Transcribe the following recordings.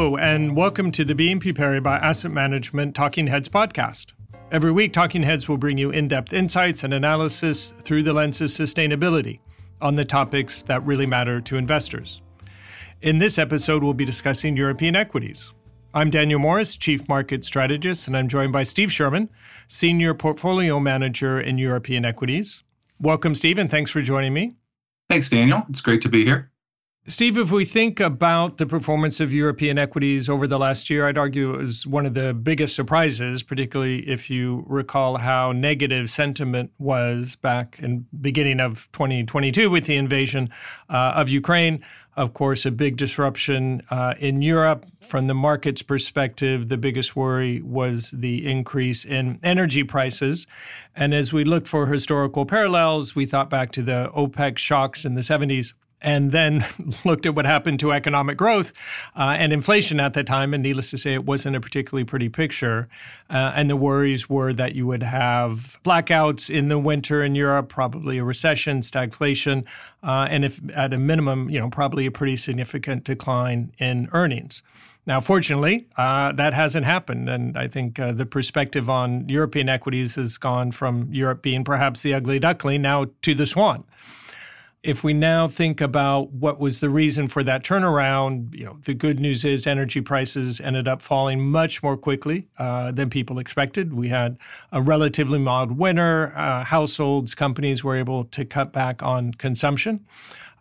Hello, and welcome to the BNP Paribas Asset Management Talking Heads podcast. Every week, Talking Heads will bring you in depth insights and analysis through the lens of sustainability on the topics that really matter to investors. In this episode, we'll be discussing European equities. I'm Daniel Morris, Chief Market Strategist, and I'm joined by Steve Sherman, Senior Portfolio Manager in European Equities. Welcome, Steve, and thanks for joining me. Thanks, Daniel. It's great to be here. Steve, if we think about the performance of European equities over the last year, I'd argue it was one of the biggest surprises, particularly if you recall how negative sentiment was back in beginning of 2022 with the invasion uh, of Ukraine. Of course, a big disruption uh, in Europe. From the market's perspective, the biggest worry was the increase in energy prices. And as we looked for historical parallels, we thought back to the OPEC shocks in the 70s and then looked at what happened to economic growth uh, and inflation at that time. And needless to say, it wasn't a particularly pretty picture. Uh, and the worries were that you would have blackouts in the winter in Europe, probably a recession, stagflation, uh, and if at a minimum, you know, probably a pretty significant decline in earnings. Now, fortunately, uh, that hasn't happened. And I think uh, the perspective on European equities has gone from Europe being perhaps the ugly duckling now to the swan if we now think about what was the reason for that turnaround, you know, the good news is energy prices ended up falling much more quickly uh, than people expected. We had a relatively mild winter. Uh, households, companies were able to cut back on consumption.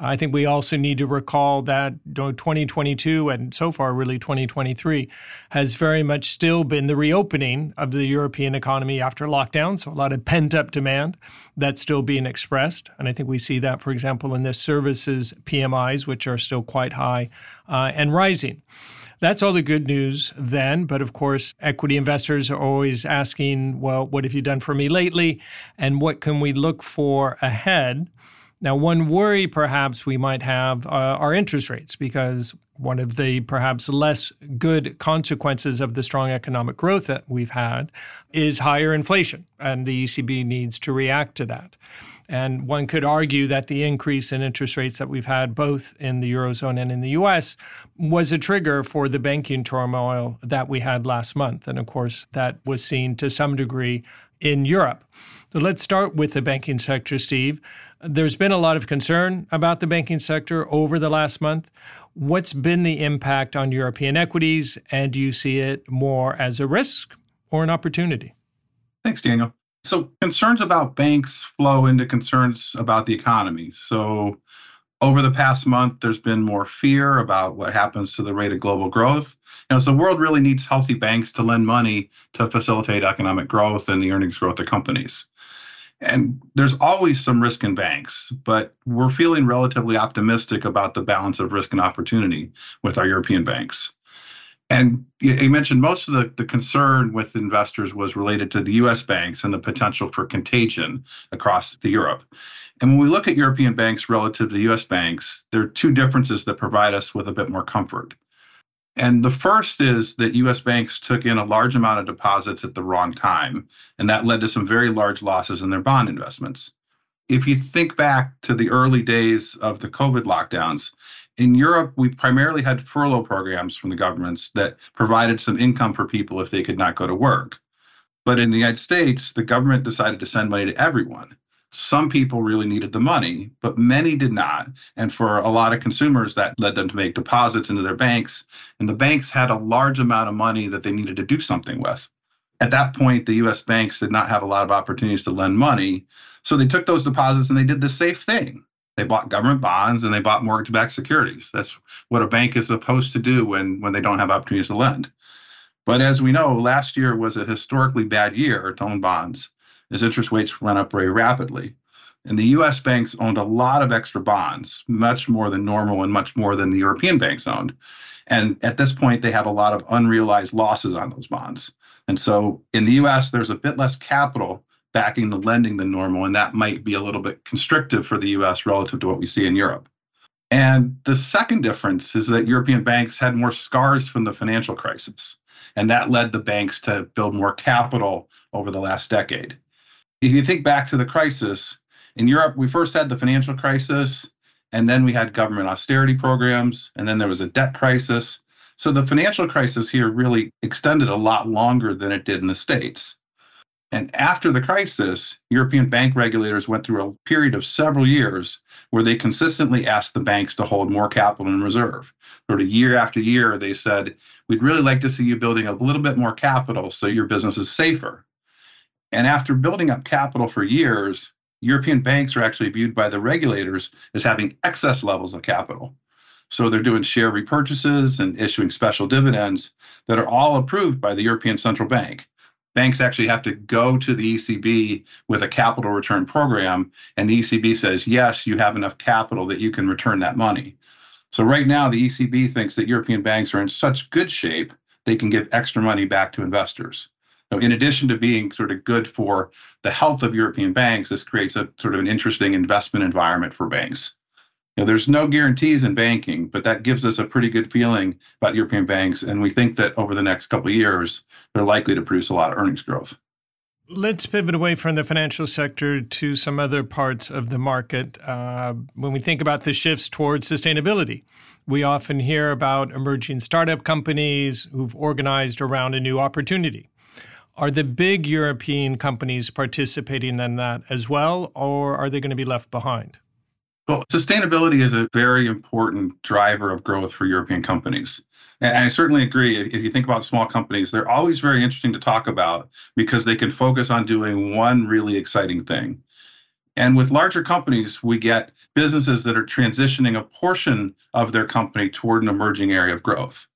I think we also need to recall that 2022 and so far really 2023 has very much still been the reopening of the European economy after lockdown. So a lot of pent up demand that's still being expressed. And I think we see that, for example, in the services PMIs, which are still quite high uh, and rising. That's all the good news then. But of course, equity investors are always asking, well, what have you done for me lately? And what can we look for ahead? Now, one worry perhaps we might have uh, are interest rates, because one of the perhaps less good consequences of the strong economic growth that we've had is higher inflation, and the ECB needs to react to that. And one could argue that the increase in interest rates that we've had both in the Eurozone and in the US was a trigger for the banking turmoil that we had last month. And of course, that was seen to some degree in Europe. So let's start with the banking sector, Steve. There's been a lot of concern about the banking sector over the last month. What's been the impact on European equities, and do you see it more as a risk or an opportunity? Thanks, Daniel. So, concerns about banks flow into concerns about the economy. So, over the past month, there's been more fear about what happens to the rate of global growth. You know, so the world really needs healthy banks to lend money to facilitate economic growth and the earnings growth of companies. And there's always some risk in banks, but we're feeling relatively optimistic about the balance of risk and opportunity with our European banks. And you mentioned most of the, the concern with investors was related to the US banks and the potential for contagion across the Europe. And when we look at European banks relative to US banks, there are two differences that provide us with a bit more comfort. And the first is that US banks took in a large amount of deposits at the wrong time, and that led to some very large losses in their bond investments. If you think back to the early days of the COVID lockdowns, in Europe, we primarily had furlough programs from the governments that provided some income for people if they could not go to work. But in the United States, the government decided to send money to everyone. Some people really needed the money, but many did not. And for a lot of consumers, that led them to make deposits into their banks. And the banks had a large amount of money that they needed to do something with. At that point, the US banks did not have a lot of opportunities to lend money. So they took those deposits and they did the safe thing. They bought government bonds and they bought mortgage backed securities. That's what a bank is supposed to do when, when they don't have opportunities to lend. But as we know, last year was a historically bad year to own bonds as interest rates run up very rapidly. And the US banks owned a lot of extra bonds, much more than normal and much more than the European banks owned. And at this point, they have a lot of unrealized losses on those bonds. And so in the US, there's a bit less capital backing the lending than normal, and that might be a little bit constrictive for the US relative to what we see in Europe. And the second difference is that European banks had more scars from the financial crisis, and that led the banks to build more capital over the last decade if you think back to the crisis in Europe, we first had the financial crisis, and then we had government austerity programs, and then there was a debt crisis. So the financial crisis here really extended a lot longer than it did in the States. And after the crisis, European bank regulators went through a period of several years where they consistently asked the banks to hold more capital in reserve. Sort of year after year, they said, We'd really like to see you building a little bit more capital so your business is safer. And after building up capital for years, European banks are actually viewed by the regulators as having excess levels of capital. So they're doing share repurchases and issuing special dividends that are all approved by the European Central Bank banks actually have to go to the ECB with a capital return program, and the ECB says, yes, you have enough capital that you can return that money. So right now, the ECB thinks that European banks are in such good shape they can give extra money back to investors. In addition to being sort of good for the health of European banks, this creates a sort of an interesting investment environment for banks. You know, there's no guarantees in banking, but that gives us a pretty good feeling about European banks, and we think that over the next couple of years, they're likely to produce a lot of earnings growth. Let's pivot away from the financial sector to some other parts of the market. Uh, when we think about the shifts towards sustainability, we often hear about emerging startup companies who've organized around a new opportunity. Are the big European companies participating in that as well, or are they going to be left behind? Well, sustainability is a very important driver of growth for European companies. And I certainly agree. If you think about small companies, they're always very interesting to talk about because they can focus on doing one really exciting thing. And with larger companies, we get businesses that are transitioning a portion of their company toward an emerging area of growth.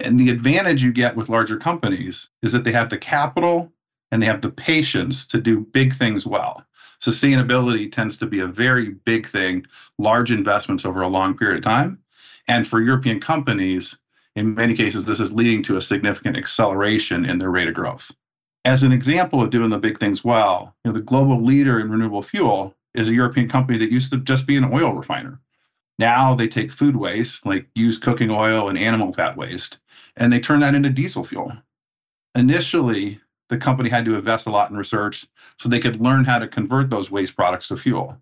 And the advantage you get with larger companies is that they have the capital and they have the patience to do big things well. Sustainability tends to be a very big thing, large investments over a long period of time. And for European companies, in many cases, this is leading to a significant acceleration in their rate of growth. As an example of doing the big things well, you know, the global leader in renewable fuel is a European company that used to just be an oil refiner. Now they take food waste, like used cooking oil and animal fat waste, and they turn that into diesel fuel. Initially, the company had to invest a lot in research so they could learn how to convert those waste products to fuel.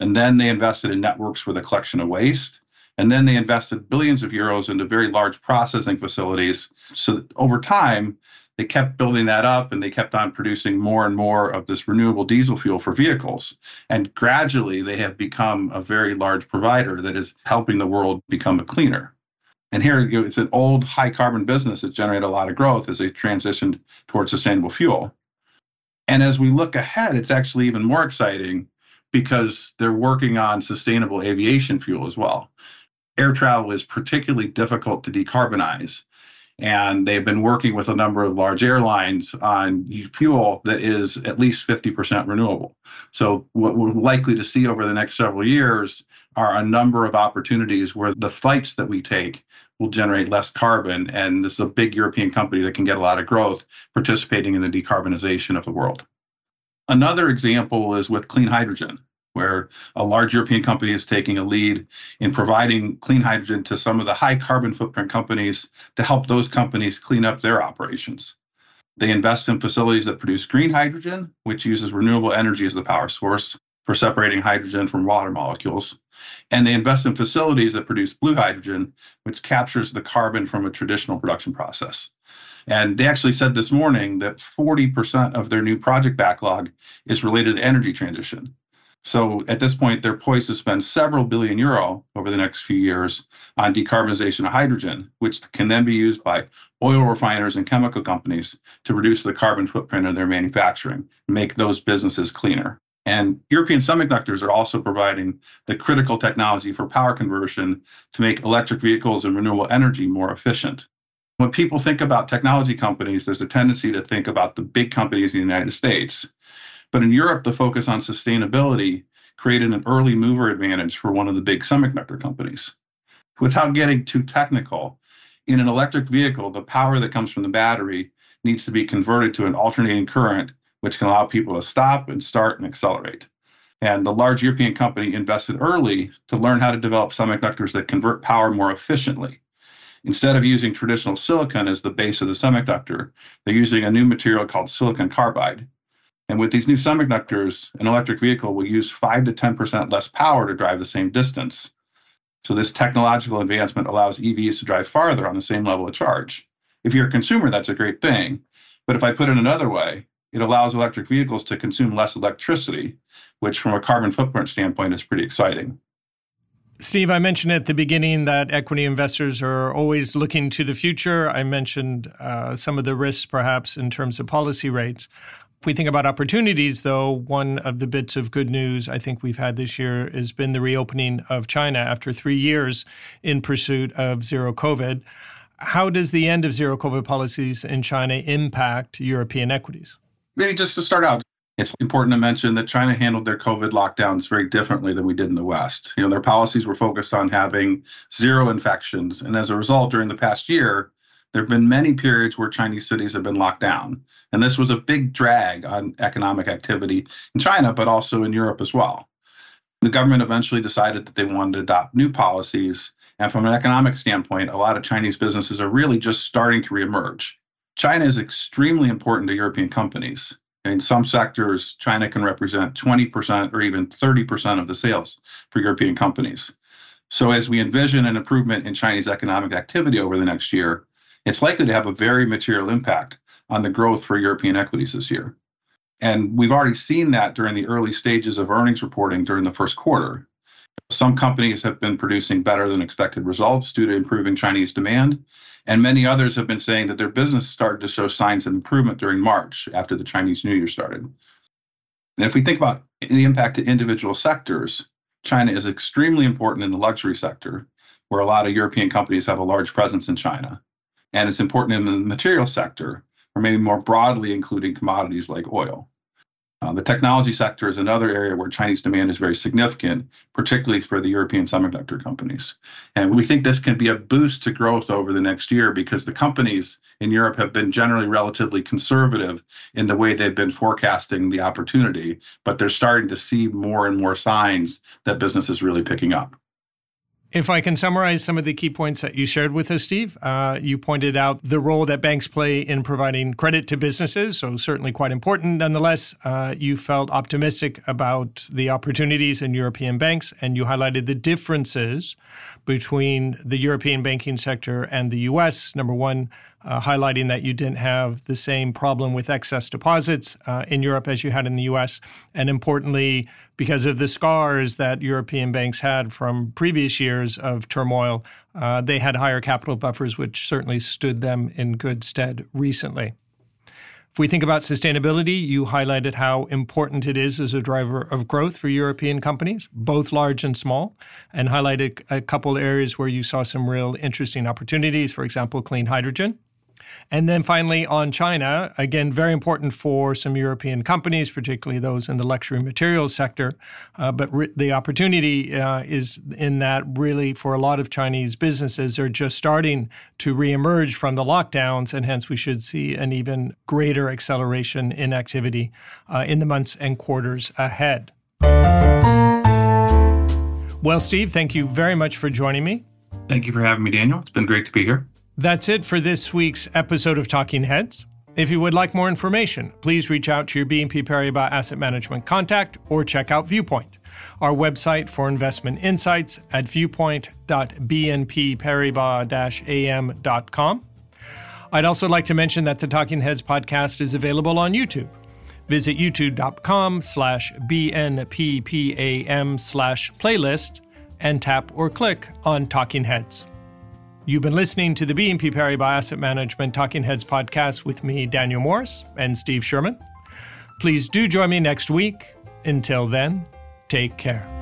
And then they invested in networks for the collection of waste and then they invested billions of euros into very large processing facilities. So over time, they kept building that up and they kept on producing more and more of this renewable diesel fuel for vehicles. And gradually, they have become a very large provider that is helping the world become a cleaner. And here it's an old high carbon business that generated a lot of growth as they transitioned towards sustainable fuel. And as we look ahead, it's actually even more exciting because they're working on sustainable aviation fuel as well air travel is particularly difficult to decarbonize. And they've been working with a number of large airlines on fuel that is at least 50% renewable. So, what we're likely to see over the next several years are a number of opportunities where the flights that we take will generate less carbon. And this is a big European company that can get a lot of growth participating in the decarbonization of the world. Another example is with clean hydrogen where a large European company is taking a lead in providing clean hydrogen to some of the high carbon footprint companies to help those companies clean up their operations. They invest in facilities that produce green hydrogen, which uses renewable energy as the power source for separating hydrogen from water molecules. And they invest in facilities that produce blue hydrogen, which captures the carbon from a traditional production process. And they actually said this morning that 40% of their new project backlog is related to energy transition. So at this point, they're poised to spend several billion euro over the next few years on decarbonization of hydrogen, which can then be used by oil refiners and chemical companies to reduce the carbon footprint of their manufacturing, make those businesses cleaner. And European semiconductors are also providing the critical technology for power conversion to make electric vehicles and renewable energy more efficient. When people think about technology companies, there's a tendency to think about the big companies in the United States. But in Europe, the focus on sustainability created an early mover advantage for one of the big semiconductor companies. Without getting too technical, in an electric vehicle, the power that comes from the battery needs to be converted to an alternating current, which can allow people to stop and start and accelerate. And the large European company invested early to learn how to develop semiconductors that convert power more efficiently. Instead of using traditional silicon as the base of the semiconductor, they're using a new material called silicon carbide, and with these new semiconductors, an electric vehicle will use 5 to 10% less power to drive the same distance. So this technological advancement allows EVs to drive farther on the same level of charge. If you're a consumer, that's a great thing. But if I put it another way, it allows electric vehicles to consume less electricity, which from a carbon footprint standpoint is pretty exciting. Steve, I mentioned at the beginning that equity investors are always looking to the future. I mentioned uh, some of the risks, perhaps, in terms of policy rates. If we think about opportunities, though, one of the bits of good news I think we've had this year has been the reopening of China after three years in pursuit of zero COVID. How does the end of zero COVID policies in China impact European equities? Maybe just to start out, it's important to mention that China handled their COVID lockdowns very differently than we did in the West. You know, their policies were focused on having zero infections. And as a result, during the past year, there have been many periods where Chinese cities have been locked down. And this was a big drag on economic activity in China, but also in Europe as well. The government eventually decided that they wanted to adopt new policies. And from an economic standpoint, a lot of Chinese businesses are really just starting to reemerge. China is extremely important to European companies. In some sectors, China can represent 20% or even 30% of the sales for European companies. So, as we envision an improvement in Chinese economic activity over the next year, it's likely to have a very material impact on the growth for European equities this year. And we've already seen that during the early stages of earnings reporting during the first quarter. Some companies have been producing better than expected results due to improving Chinese demand, and many others have been saying that their business started to show signs of improvement during March after the Chinese New Year started. And if we think about the impact to individual sectors, China is extremely important in the luxury sector, where a lot of European companies have a large presence in China. And it's important in the material sector, or maybe more broadly, including commodities like oil. Uh, the technology sector is another area where Chinese demand is very significant, particularly for the European semiconductor companies. And we think this can be a boost to growth over the next year because the companies in Europe have been generally relatively conservative in the way they've been forecasting the opportunity, but they're starting to see more and more signs that business is really picking up. If I can summarize some of the key points that you shared with us, Steve, uh, you pointed out the role that banks play in providing credit to businesses, so certainly quite important. Nonetheless, uh, you felt optimistic about the opportunities in European banks, and you highlighted the differences between the European banking sector and the U.S. Number one, uh, highlighting that you didn't have the same problem with excess deposits uh, in Europe as you had in the US. And importantly, because of the scars that European banks had from previous years of turmoil, uh, they had higher capital buffers, which certainly stood them in good stead recently. If we think about sustainability, you highlighted how important it is as a driver of growth for European companies, both large and small, and highlighted a couple areas where you saw some real interesting opportunities, for example, clean hydrogen. And then finally, on China, again, very important for some European companies, particularly those in the luxury materials sector. Uh, but re- the opportunity uh, is in that really for a lot of Chinese businesses are just starting to reemerge from the lockdowns, and hence we should see an even greater acceleration in activity uh, in the months and quarters ahead. Well, Steve, thank you very much for joining me. Thank you for having me, Daniel. It's been great to be here. That's it for this week's episode of Talking Heads. If you would like more information, please reach out to your BNP Paribas Asset Management contact or check out Viewpoint, our website for investment insights at viewpoint.bnpparibas-am.com. I'd also like to mention that the Talking Heads podcast is available on YouTube. Visit youtube.com slash bnppam slash playlist and tap or click on Talking Heads. You've been listening to the BNP Paribas Asset Management Talking Heads podcast with me, Daniel Morris, and Steve Sherman. Please do join me next week. Until then, take care.